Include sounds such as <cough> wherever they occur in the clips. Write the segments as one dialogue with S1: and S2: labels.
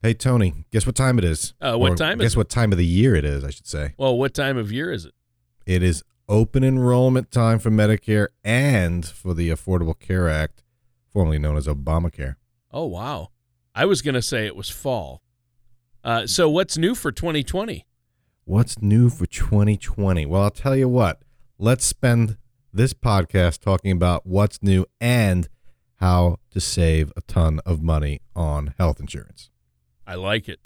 S1: Hey Tony, guess what time it is?
S2: Uh, what
S1: Or
S2: time is
S1: Guess what time of the year it is? I should say.
S2: Well, what time of year is it?
S1: It is open enrollment time for Medicare and for the Affordable Care Act, formerly known as Obamacare.
S2: Oh, wow. I was going to say it was fall. Uh, so, what's new for 2020?
S1: What's new for 2020? Well, I'll tell you what. Let's spend this podcast talking about what's new and how to save a ton of money on health insurance.
S2: I like it.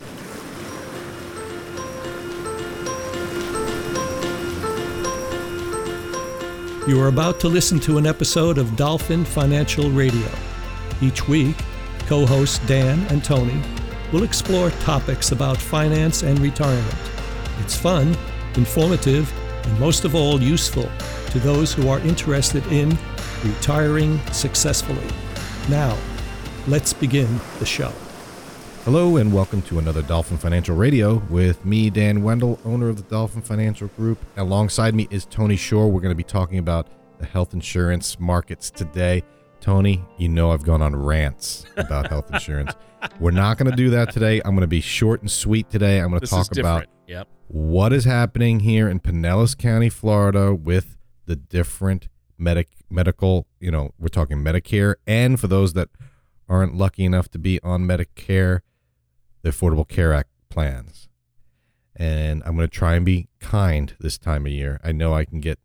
S3: You are about to listen to an episode of Dolphin Financial Radio. Each week, co hosts Dan and Tony will explore topics about finance and retirement. It's fun, informative, and most of all, useful to those who are interested in retiring successfully. Now, let's begin the show.
S1: Hello and welcome to another Dolphin Financial Radio with me, Dan Wendell, owner of the Dolphin Financial Group. Alongside me is Tony Shore. We're going to be talking about the health insurance markets today. Tony, you know I've gone on rants about health <laughs> insurance. We're not going to do that today. I'm going to be short and sweet today. I'm going to
S2: This
S1: talk about.
S2: Yep.
S1: what is happening here in Pinellas County, Florida, with the different medic medical. You know, we're talking Medicare, and for those that aren't lucky enough to be on Medicare, the Affordable Care Act plans. And I'm going to try and be kind this time of year. I know I can get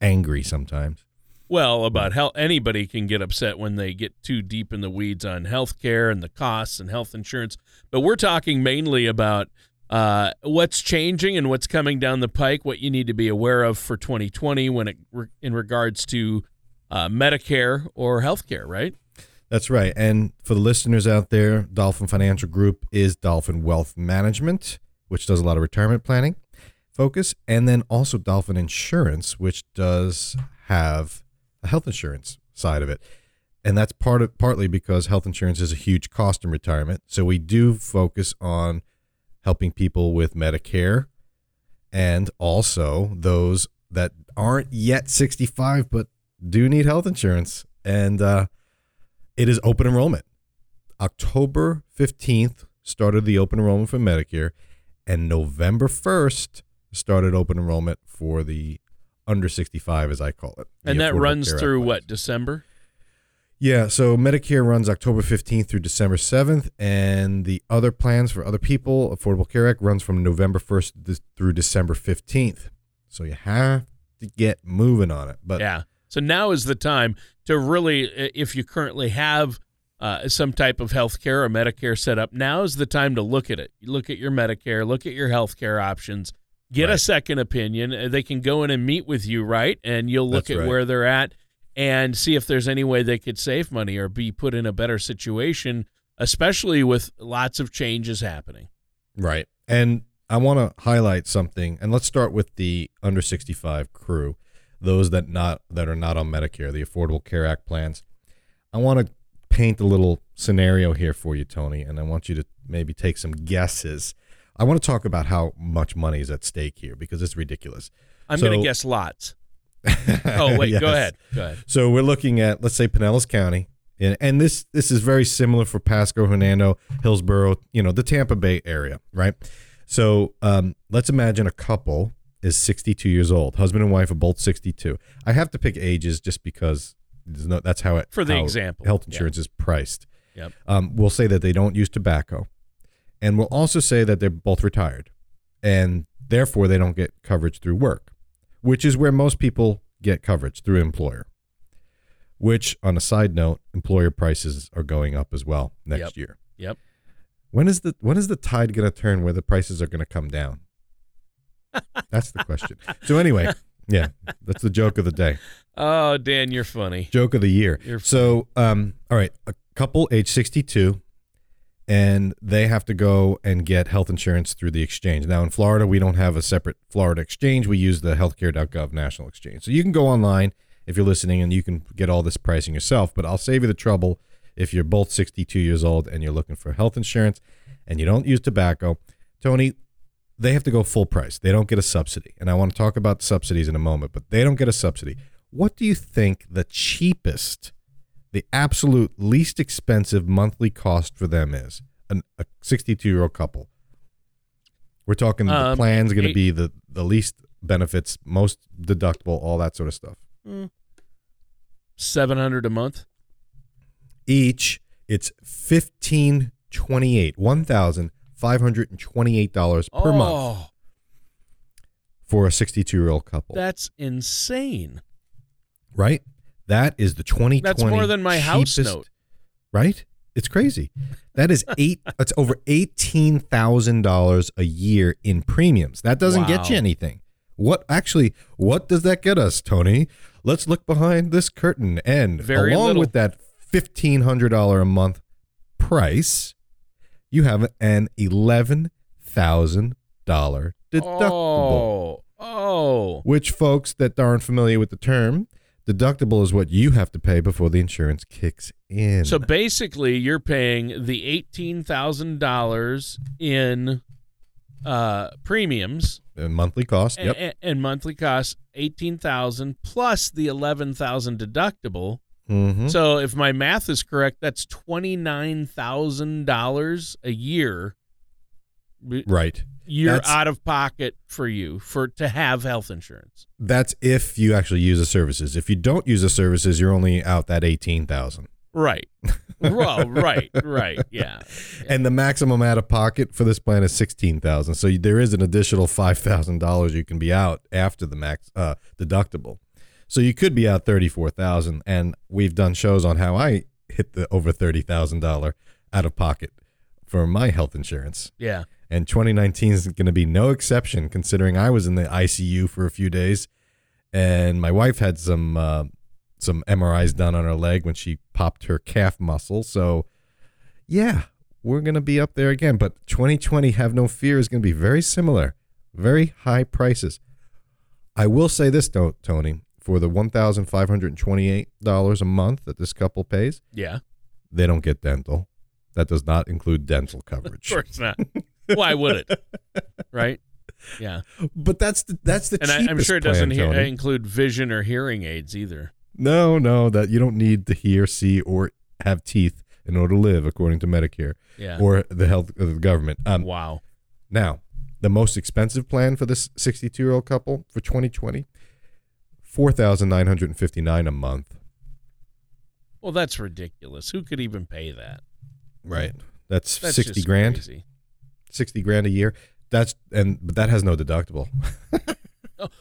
S1: angry sometimes.
S2: Well, about how anybody can get upset when they get too deep in the weeds on health care and the costs and health insurance. But we're talking mainly about uh, what's changing and what's coming down the pike, what you need to be aware of for 2020 when it in regards to uh, Medicare or health care, right?
S1: That's right. And for the listeners out there, Dolphin Financial Group is Dolphin Wealth Management, which does a lot of retirement planning focus, and then also Dolphin Insurance, which does have a health insurance side of it. And that's part of partly because health insurance is a huge cost in retirement. So we do focus on helping people with Medicare and also those that aren't yet 65 but do need health insurance. And uh it is open enrollment. October 15th started the open enrollment for Medicare, and November 1st started open enrollment for the under 65, as I call it.
S2: And that runs
S1: Care Act
S2: through
S1: plans.
S2: what December?
S1: Yeah, so Medicare runs October 15th through December 7th, and the other plans for other people, Affordable Care Act, runs from November 1st through December 15th. So you have to get moving on it. But
S2: yeah. So now is the time to really, if you currently have uh, some type of health care or Medicare set up, now is the time to look at it. You look at your Medicare, look at your health care options, get a second opinion. Uh, They can go in and meet with you, right? And you'll look
S1: That's
S2: at
S1: right.
S2: where they're at and see if there's any way they could save money or be put in a better situation, especially with lots of changes happening.
S1: Right. And I want to highlight something, and let's start with the under 65 crew, those that not that are not on Medicare, the Affordable Care Act plans. I want to paint a little scenario here for you, Tony, and I want you to maybe take some guesses. I want to talk about how much money is at stake here because it's ridiculous.
S2: I'm going to guess lots. <laughs> Oh, wait, go ahead. Go ahead.
S1: So we're looking at let's say Pinellas County, and, and this this is very similar for Pasco, Hernando, Hillsborough, you know, the Tampa Bay area, right? So um, let's imagine a couple is 62 years old, husband and wife are both 62. I have to pick ages just because there's no, that's how it
S2: For the example,
S1: health
S2: yeah.
S1: insurance is priced.
S2: Yep.
S1: Um, we'll say that they don't use tobacco, and we'll also say that they're both retired, and therefore they don't get coverage through work, which is where most people get coverage through employer. Which, on a side note, employer prices are going up as well next
S2: Yep.
S1: year.
S2: Yep.
S1: When is the when is the tide going to turn where the prices are going to come down? That's the question. So anyway, yeah, that's the joke of the day
S2: Oh, Dan, you're funny.
S1: joke of the year.
S2: You're
S1: so, um, all right, a couple age 62 and they have to go and get health insurance through the exchange. Now in Florida, we don't have a separate Florida exchange. We use the healthcare.gov national exchange. So you can go online if you're listening and you can get all this pricing yourself, but I'll save you the trouble if you're both 62 years old and you're looking for health insurance and you don't use tobacco. Tony, they have to go full price. They don't get a subsidy. And I want to talk about subsidies in a moment, but they don't get a subsidy. What do you think the cheapest, the absolute least expensive monthly cost for them is? an, a 62 year old couple. We're talking the
S2: Um,
S1: plan's going to be the the least benefits, most deductible, all that sort of stuff.
S2: Seven hundred a month.
S1: Each, it's 1528, $1,528 per oh. month
S2: Oh,
S1: for a 62 year old couple.
S2: that's insane.
S1: right? That is the 2020
S2: That's more than my house note.
S1: Right? It's crazy. That is eight. <laughs> It's over eighteen thousand dollars a year in premiums. That doesn't get you anything. What actually? What does that get us, Tony? Let's look behind this curtain, and
S2: Very
S1: along
S2: little.
S1: with that fifteen hundred dollar a month price, you have an eleven thousand dollar deductible.
S2: Oh, oh.
S1: Which folks that aren't familiar with the term, deductible is what you have to pay before the insurance kicks in.
S2: So basically, you're paying the eighteen thousand dollars in uh, premiums
S1: The monthly cost.
S2: and,
S1: Yep.
S2: and, and monthly costs eighteen thousand plus the eleven thousand deductible.
S1: Hmm
S2: So if my math is correct, that's twenty nine thousand dollars a year.
S1: Right.
S2: You're
S1: That's-
S2: out of pocket for you for to have health insurance.
S1: That's if you actually use the services. If you don't use the services, you're only out that eighteen thousand.
S2: Right. well, right, right, yeah. <laughs>
S1: And the maximum out of pocket for this plan is sixteen thousand. So there is an additional five thousand dollars you can be out after the max uh, deductible. So you could be out thirty four thousand. And we've done shows on how I hit the over thirty thousand dollar out of pocket for my health insurance.
S2: Yeah.
S1: And 2019 is going to be no exception, considering I was in the ICU for a few days, and my wife had some uh, some MRIs done on her leg when she popped her calf muscle. So, yeah, we're going to be up there again. But 2020, have no fear, is going to be very similar, very high prices. I will say this, though, Tony, for the $1,528 a month that this couple pays,
S2: Yeah.
S1: they don't get dental. That does not include dental <laughs> coverage.
S2: Of course not. Why would it? <laughs> Right? Yeah.
S1: But that's the that's the
S2: And I, I'm sure it
S1: plan,
S2: doesn't he- include vision or hearing aids either.
S1: No, no, that you don't need to hear, see, or have teeth in order to live, according to Medicare
S2: Yeah.
S1: or the health of the government. Um,
S2: wow.
S1: now, the most expensive plan for this 62 year old couple for 2020, four thousand nine hundred and fifty nine a month.
S2: Well, that's ridiculous. Who could even pay that?
S1: Right. That's,
S2: That's
S1: 60
S2: just
S1: grand.
S2: crazy.
S1: 60 grand a year. That's and but that has no deductible. <laughs>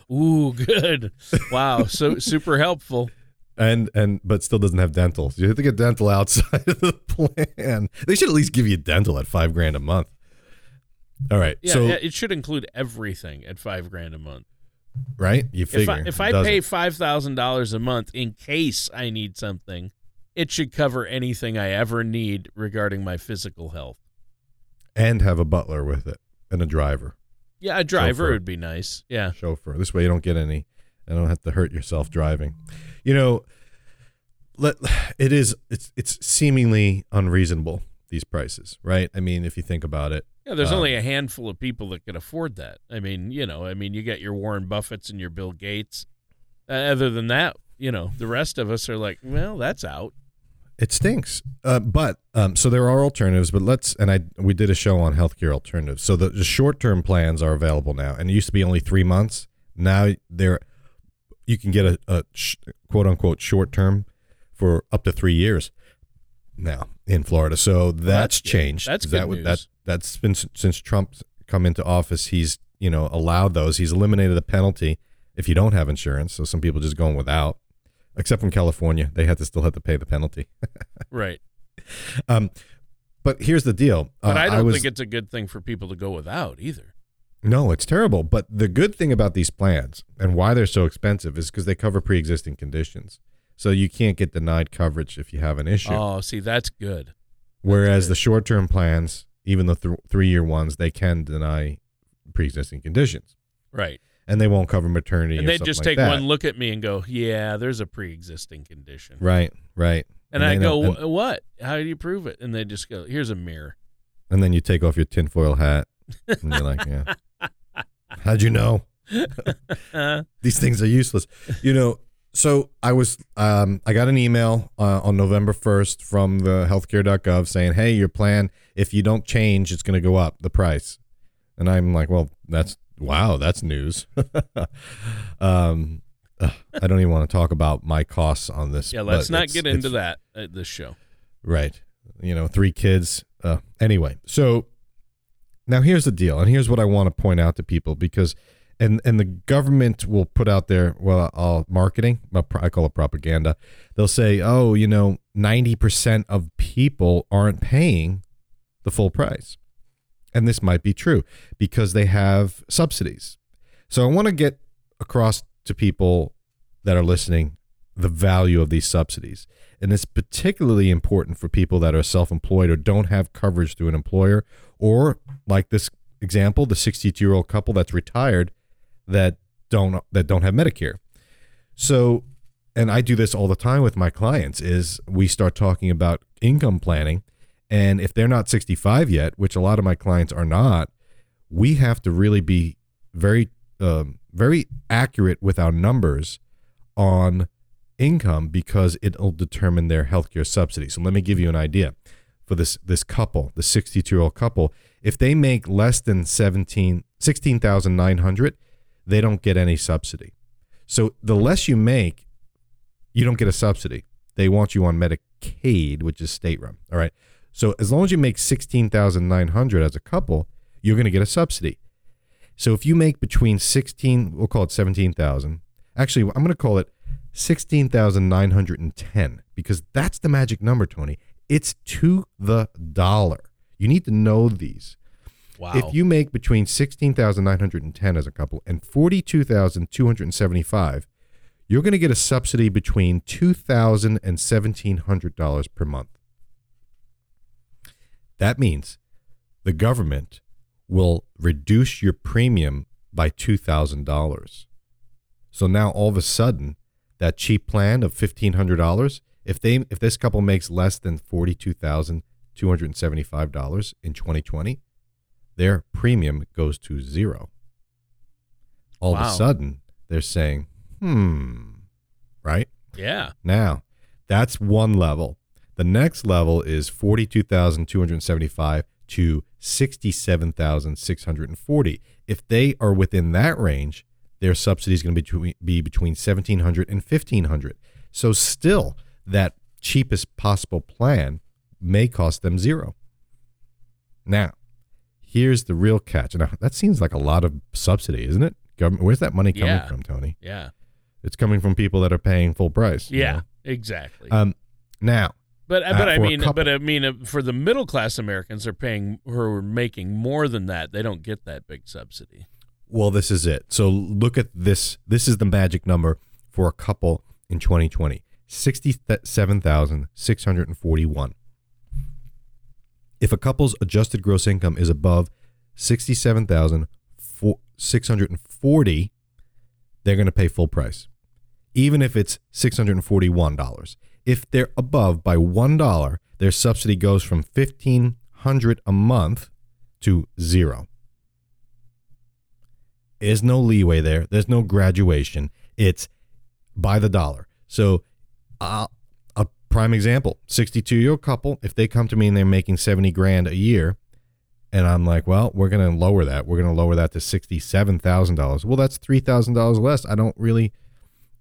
S2: Oh, ooh, good. Wow. So <laughs> super helpful.
S1: and and but still doesn't have dental. So you have to get dental outside of the <laughs> plan. They should at least give you dental at five grand a month. All right,
S2: Yeah,
S1: so
S2: yeah, it should include everything at five grand a month.
S1: Right, you
S2: If
S1: figure
S2: I, if I pay five thousand dollars a month in case I need something, it should cover anything I ever need regarding my physical health.
S1: and have a butler with it and a driver,
S2: Yeah, a driver
S1: Chauffeur.
S2: would be nice. Yeah.
S1: chauffeur. This way you don't get any, I don't have to hurt yourself driving. You know, let it is it's it's seemingly unreasonable these prices, right? I mean, if you think about it,
S2: Yeah, there's
S1: Um,
S2: only a handful of people that can afford that. I mean, you know, I mean, you got your Warren Buffetts and your Bill Gates. Uh, other than that, you know, the rest of us are like, well, that's out.
S1: It stinks. Uh, but um, so there are alternatives, but let's and I we did a show on healthcare alternatives. So the, the short term plans are available now, and it used to be only three months. Now they're you can get a, a sh- quote unquote short term for up to three years now in Florida. So that's, changed.
S2: That's
S1: that
S2: good
S1: would-
S2: news.
S1: that that's been since Trump's come into office. He's you know allowed those. He's eliminated the penalty if you don't have insurance. So some people just going without. Except from California, they had to still have to pay the penalty. <laughs>
S2: Right.
S1: Um, but here's the deal.
S2: But
S1: Uh,
S2: I don't
S1: was,
S2: think it's a good thing for people to go without either.
S1: no, it's terrible. But the good thing about these plans and why they're so expensive is because they cover pre-existing conditions. So you can't get denied coverage if you have an issue.
S2: Oh, see, that's good.
S1: Whereas
S2: good.
S1: the short-term plans, even the th- three-year ones, they can deny pre-existing conditions,
S2: Right.
S1: and they won't cover maternity.
S2: And they just
S1: like
S2: take
S1: that.
S2: one look at me and go, yeah, there's a pre existing condition.
S1: Right, right.
S2: And, I go,
S1: don't-
S2: what? How do you prove it? And they just go, here's a mirror.
S1: and, and then you take off your tinfoil hat, and you're like, yeah. <laughs> How'd you know? <laughs>
S2: Uh, <laughs>
S1: these things are useless. You know, So I was, um, I got an email uh, on November 1st from the healthcare.gov saying, hey, your plan, if you don't change, it's going to go up, the price. And I'm like, well, that's, wow, that's news. <laughs> um, I don't even want to talk about my costs on this.
S2: Yeah, let's not get into that at this show.
S1: Right. You know, three kids. Uh, anyway, so now here's the deal, and here's what I want to point out to people because, and and the government will put out there, well, uh, marketing, I call it propaganda. They'll say, oh, you know, ninety percent of people aren't paying the full price, and this might be true because they have subsidies. So I want to get across to people that are listening the value of these subsidies. And it's particularly important for people that are self employed or don't have coverage through an employer, or like this example, the 62 year old couple that's retired that don't that don't have Medicare. So and I do this all the time with my clients is we start talking about income planning and if they're not 65 yet, which a lot of my clients are not, we have to really be very um, very accurate with our numbers on income because it'll determine their healthcare subsidy. So let me give you an idea. For this this couple, the 62 year old couple, if they make less than 17 16,900, they don't get any subsidy. So the less you make, you don't get a subsidy. They want you on Medicaid, which is state run. All right. So as long as you make 16,900 as a couple, you're going to get a subsidy. So if you make between 16, we'll call it 17,000. Actually, I'm going to call it 16,910 because that's the magic number, Tony. It's to the dollar. You need to know these.
S2: Wow.
S1: If you make between 16,910 as a couple and 42,275, you're going to get a subsidy between $2,000 and $1,700 per month. That means the government will reduce your premium by $2,000. So now all of a sudden, that cheap plan of $1,500, if they if this couple makes less than $42,275 in 2020, their premium goes to zero. All of a sudden, they're saying, hmm, right?
S2: yeah.
S1: Now, that's one level. The next level is 42,275 to 67,640. If they are within that range, their subsidy is going to be between, be between 1,700 and 1,500. So still, that cheapest possible plan may cost them zero. Now, here's the real catch. Now, that seems like a lot of subsidy, isn't it? Government, where's that money coming
S2: Yeah.
S1: from, Tony?
S2: Yeah.
S1: It's coming from people that are paying full price. you
S2: Yeah.
S1: know?
S2: Exactly.
S1: Um, now,
S2: but
S1: uh,
S2: but I mean but I mean uh, for the middle class Americans are paying who are making more than that. They don't get that big subsidy.
S1: well, this is it. So look at this. This is the magic number for a couple in 2020 67,641. If a couple's adjusted gross income is above 67,640, they're going to pay full price, even if it's $641. If they're above by $1, their subsidy goes from 1500 a month to zero. There's no leeway there. There's no graduation. It's by the dollar. So, uh, a prime example 62 year old couple, if they come to me and they're making 70 grand a year, and I'm like, well, we're going to lower that. We're going to lower that to $67,000. Well, that's $3,000 less. I don't really,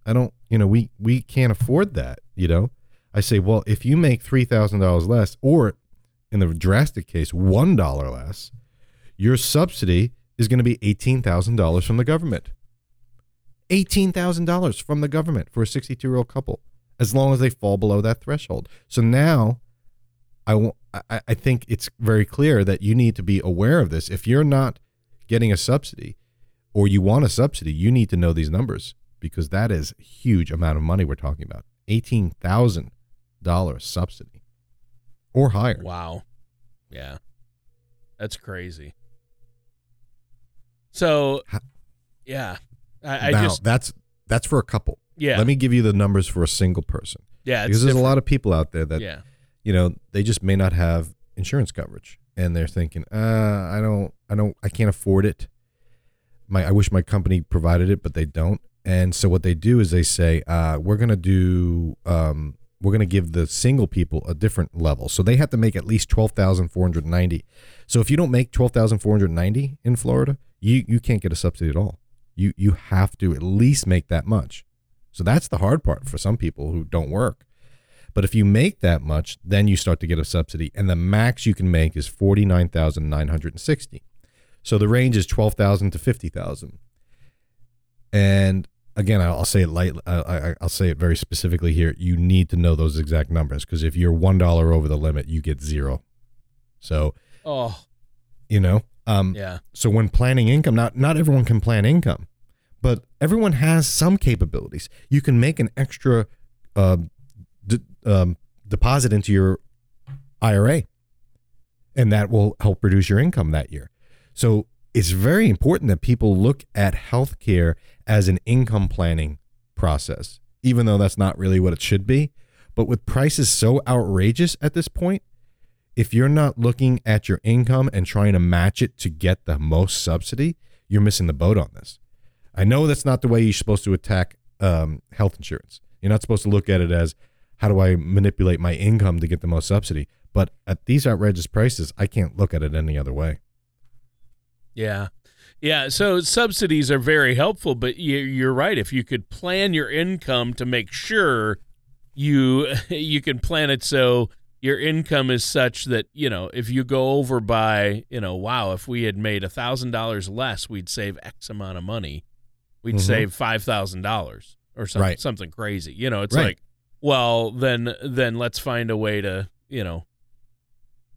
S1: I don't, you know, we, we can't afford that, you know? I say, well, if you make $3,000 less, or in the drastic case, $1 less, your subsidy is going to be $18,000 from the government. $18,000 from the government for a 62 year old couple, as long as they fall below that threshold. So now I, w- I- I think it's very clear that you need to be aware of this. If you're not getting a subsidy or you want a subsidy, you need to know these numbers because that is a huge amount of money we're talking about. $18,000 subsidy or higher.
S2: Wow. Yeah. That's crazy. So, yeah. I, I
S1: now,
S2: just,
S1: that's that's for a couple.
S2: Yeah.
S1: Let me give you the numbers for a single person
S2: yeah.
S1: Because there's a lot of people out there that
S2: yeah.
S1: you know they just may not have insurance coverage and they're thinking uh i don't i don't i can't afford it my i wish my company provided it but they don't And so what they do is they say, uh, we're going to do, um, we're going to give the single people a different level. So they have to make at least 12,490. So if you don't make 12,490 in Florida, you, you can't get a subsidy at all. You, you have to at least make that much. So that's the hard part for some people who don't work. But if you make that much, then you start to get a subsidy, and the max you can make is forty nine thousand nine hundred and sixty. So the range is twelve thousand to fifty thousand. And again, I'll say it light. I, will say it very specifically here. You need to know those exact numbers because if you're one dollar over the limit, you get zero. So,
S2: oh,
S1: you know, um,
S2: yeah.
S1: So when planning income, not not everyone can plan income, but everyone has some capabilities. You can make an extra uh, d- um, deposit into your IRA, and that will help reduce your income that year. So it's very important that people look at healthcare as an income planning process, even though that's not really what it should be. But with prices so outrageous at this point, if you're not looking at your income and trying to match it to get the most subsidy, you're missing the boat on this. I know that's not the way you're supposed to attack um, health insurance. You're not supposed to look at it as how do I manipulate my income to get the most subsidy? But at these outrageous prices, I can't look at it any other way.
S2: Yeah. Yeah, so subsidies are very helpful, but you're right. If you could plan your income to make sure you <laughs> you can plan it so your income is such that you know if you go over by you know wow if we had made a thousand dollars less we'd save X amount of money, we'd mm-hmm. save five thousand dollars or something right. something crazy. You know, it's right. like well then then let's find a way to you know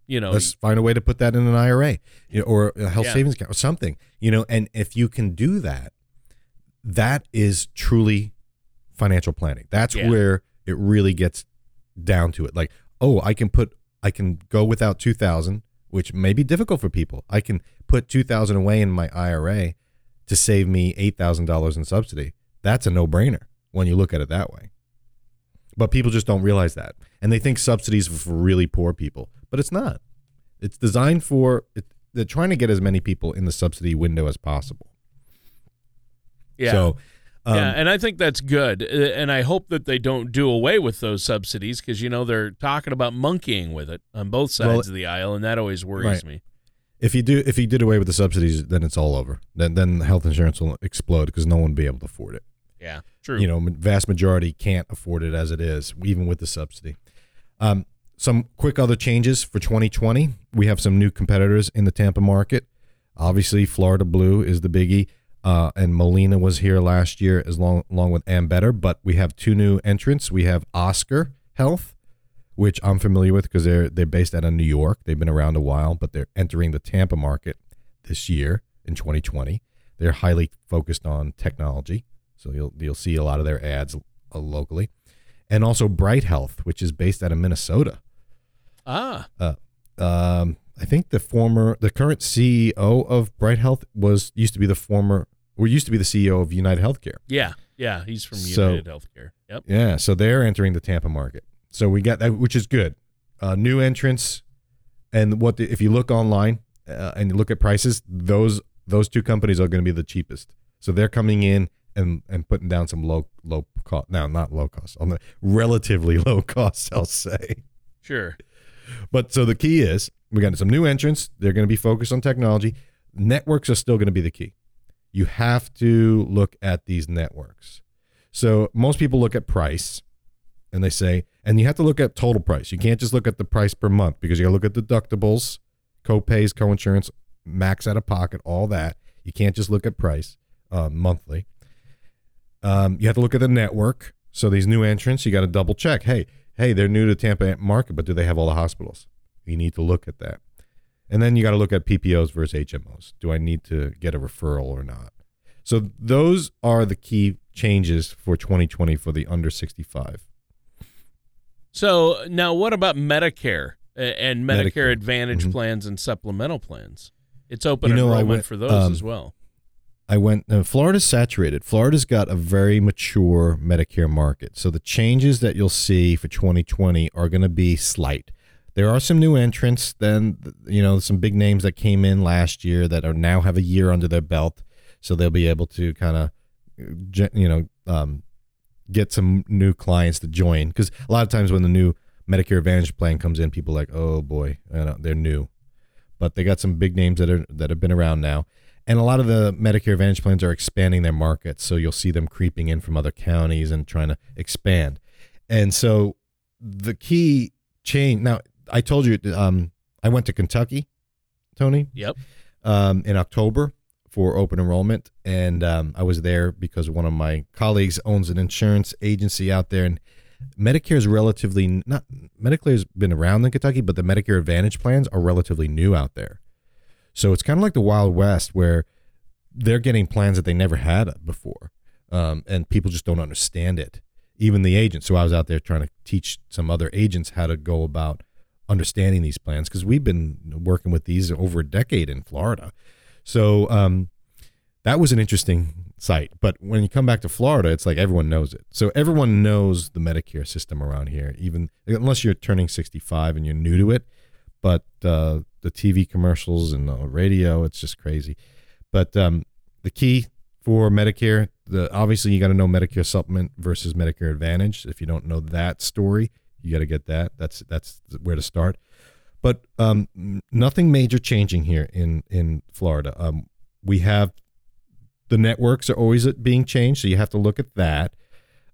S2: you know
S1: let's find a way to put that in an ira you know, or a health yeah. savings account or something you know and if you can do that that is truly financial planning that's yeah. where it really gets down to it like oh i can put i can go without 2000 which may be difficult for people i can put 2000 away in my ira to save me $8000 in subsidy that's a no-brainer when you look at it that way but people just don't realize that. And they think subsidies for really poor people, but it's not. It's designed for, it, they're trying to get as many people in the subsidy window as possible.
S2: Yeah. So, um, yeah, and I think that's good. Uh, and I hope that they don't do away with those subsidies because, you know, they're talking about monkeying with it on both sides well, of the aisle, and that always worries right. me.
S1: If you do, if you did away with the subsidies, then it's all over. Then, then health insurance will explode because no one will be able to afford it.
S2: Yeah, true.
S1: You know, vast majority can't afford it as it is, even with the subsidy. Um, some quick other changes for 2020. We have some new competitors in the Tampa market. Obviously, Florida Blue is the biggie, uh, and Molina was here last year as long along with Ambetter. But we have two new entrants. We have Oscar Health, which I'm familiar with because they're they're based out of New York. They've been around a while, but they're entering the Tampa market this year in 2020. They're highly focused on technology. So you'll you'll see a lot of their ads uh, locally, and also Bright Health, which is based out of Minnesota.
S2: Ah.
S1: Uh, um, I think the former, the current CEO of Bright Health was used to be the former, or used to be the CEO of United Healthcare.
S2: Yeah, yeah, he's from United so, Healthcare. Yep.
S1: Yeah, so they're entering the Tampa market. So we got that, which is good. Uh, new entrants, and what the, if you look online uh, and you look at prices, those those two companies are going to be the cheapest. So they're coming in and and putting down some low low cost now not low cost on the relatively <laughs> low cost I'll say.
S2: Sure.
S1: But so the key is we got some new entrants. They're going to be focused on technology. Networks are still going to be the key. You have to look at these networks. So most people look at price and they say and you have to look at total price you can't just look at the price per month because you got to look at deductibles co-pays co-insurance max out of pocket all that you can't just look at price uh, monthly um, you have to look at the network. So these new entrants, you got to double check. Hey, hey, they're new to Tampa market, but do they have all the hospitals? You need to look at that. And then you got to look at PPOs versus HMOs. Do I need to get a referral or not? So those are the key changes for 2020 for the under 65.
S2: So now what about Medicare and Medicare, Medicare. Advantage mm-hmm. plans and supplemental plans? It's open you know, enrollment went, for those um, as well.
S1: I went. Uh, Florida's saturated. Florida's got a very mature Medicare market, so the changes that you'll see for 2020 are going to be slight. There are some new entrants. Then you know some big names that came in last year that are now have a year under their belt, so they'll be able to kind of you know, um, get some new clients to join because a lot of times when the new Medicare Advantage plan comes in, people are like, oh boy, they're new, but they got some big names that are that have been around now, and a lot of the Medicare Advantage plans are expanding their markets, so you'll see them creeping in from other counties and trying to expand, and so the key change. Now, I told you, um, I went to Kentucky, Tony.
S2: Yep.
S1: Um, in October for open enrollment, and um, I was there because one of my colleagues owns an insurance agency out there, and Medicare is relatively not Medicare has been around in Kentucky, but the Medicare Advantage plans are relatively new out there. So it's kind of like the Wild West where they're getting plans that they never had before, um, and people just don't understand it. Even the agents. So I was out there trying to teach some other agents how to go about understanding these plans because we've been working with these over a decade in Florida. So um, that was an interesting sight. But when you come back to Florida, it's like everyone knows it. So everyone knows the Medicare system around here, even unless you're turning 65 and you're new to it. But uh, the TV commercials and the radio, it's just crazy. But um, the key for Medicare, the obviously you got to know Medicare supplement versus Medicare Advantage. If you don't know that story, you got to get that. That's that's where to start. But um, nothing major changing here in in Florida. Um, we have the networks are always being changed, so you have to look at that.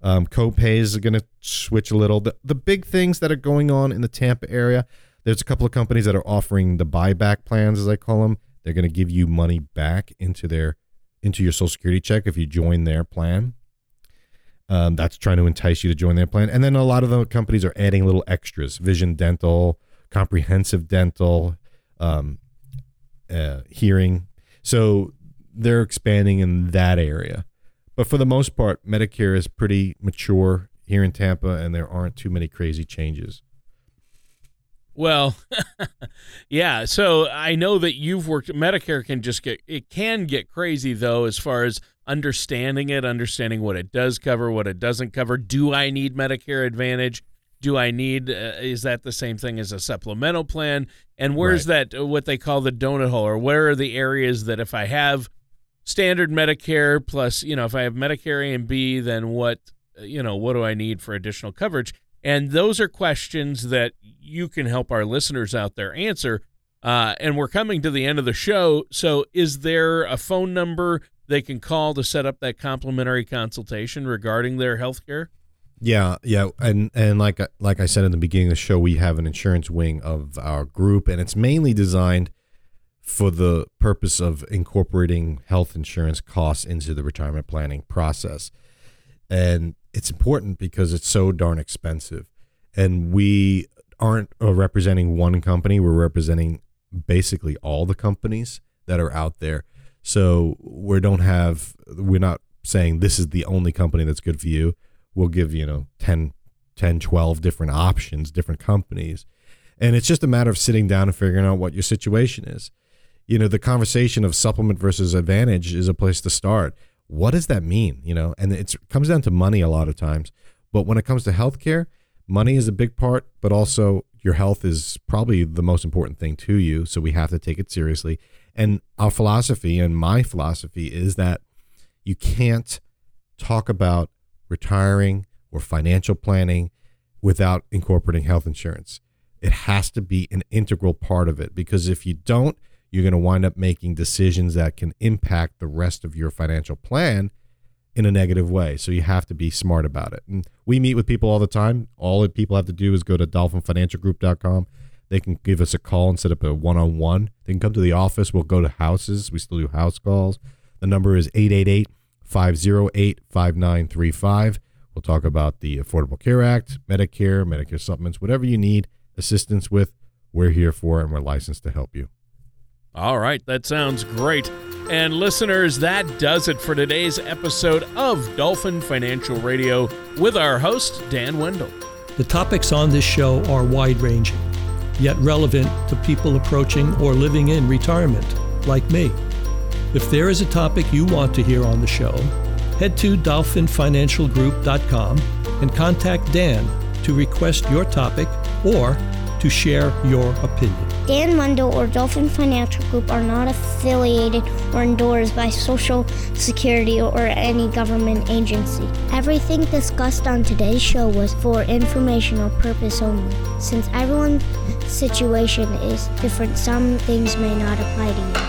S1: Um, co-pays are going to switch a little. The, the big things that are going on in the Tampa area, there's a couple of companies that are offering the buyback plans, as I call them. They're going to give you money back into their into your Social Security check if you join their plan. Um, that's trying to entice you to join their plan. And then a lot of the companies are adding little extras: vision, dental, comprehensive dental, um, uh, hearing. So they're expanding in that area. But for the most part, Medicare is pretty mature here in Tampa, and there aren't too many crazy changes.
S2: Well, <laughs> yeah. So I know that you've worked. Medicare can just get it can get crazy though, as far as understanding it, understanding what it does cover, what it doesn't cover. Do I need Medicare Advantage? Do I need? Uh, is that the same thing as a supplemental plan? And where's right. that? Uh, what they call the donut hole, or where are the areas that if I have standard Medicare plus, you know, if I have Medicare A and B, then what? Uh, you know, what do I need for additional coverage? And those are questions that you can help our listeners out there answer. Uh, and we're coming to the end of the show. So, is there a phone number they can call to set up that complimentary consultation regarding their health care?
S1: Yeah, yeah, and and like like I said in the beginning of the show, we have an insurance wing of our group, and it's mainly designed for the purpose of incorporating health insurance costs into the retirement planning process. And it's important because it's so darn expensive. And we aren't uh, representing one company, we're representing basically all the companies that are out there. So we don't have, we're not saying this is the only company that's good for you will give you know 10 10 12 different options different companies. And it's just a matter of sitting down and figuring out what your situation is. You know the conversation of supplement versus advantage is a place to start. What does that mean? You know and it comes down to money a lot of times. But when it comes to healthcare money is a big part but also your health is probably the most important thing to you. So we have to take it seriously. And our philosophy and my philosophy is that you can't talk about retiring, or financial planning without incorporating health insurance. It has to be an integral part of it because if you don't, you're going to wind up making decisions that can impact the rest of your financial plan in a negative way. So you have to be smart about it. And we meet with people all the time. All that people have to do is go to dolphinfinancialgroup.com. They can give us a call and set up a one on one. They can come to the office. We'll go to houses. We still do house calls. The number is 888 508 5935. We'll talk about the Affordable Care Act, Medicare, Medicare supplements, whatever you need assistance with, we're here for and we're licensed to help you.
S2: All right, that sounds great. And listeners, that does it for today's episode of Dolphin Financial Radio with our host, Dan Wendell.
S3: The topics on this show are wide ranging, yet relevant to people approaching or living in retirement, like me. If there is a topic you want to hear on the show, head to dolphinfinancialgroup.com and contact Dan to request your topic or to share your opinion.
S4: Dan Mundo or Dolphin Financial Group are not affiliated or endorsed by Social Security or any government agency. Everything discussed on today's show was for informational purpose only. Since everyone's situation is different, some things may not apply to you.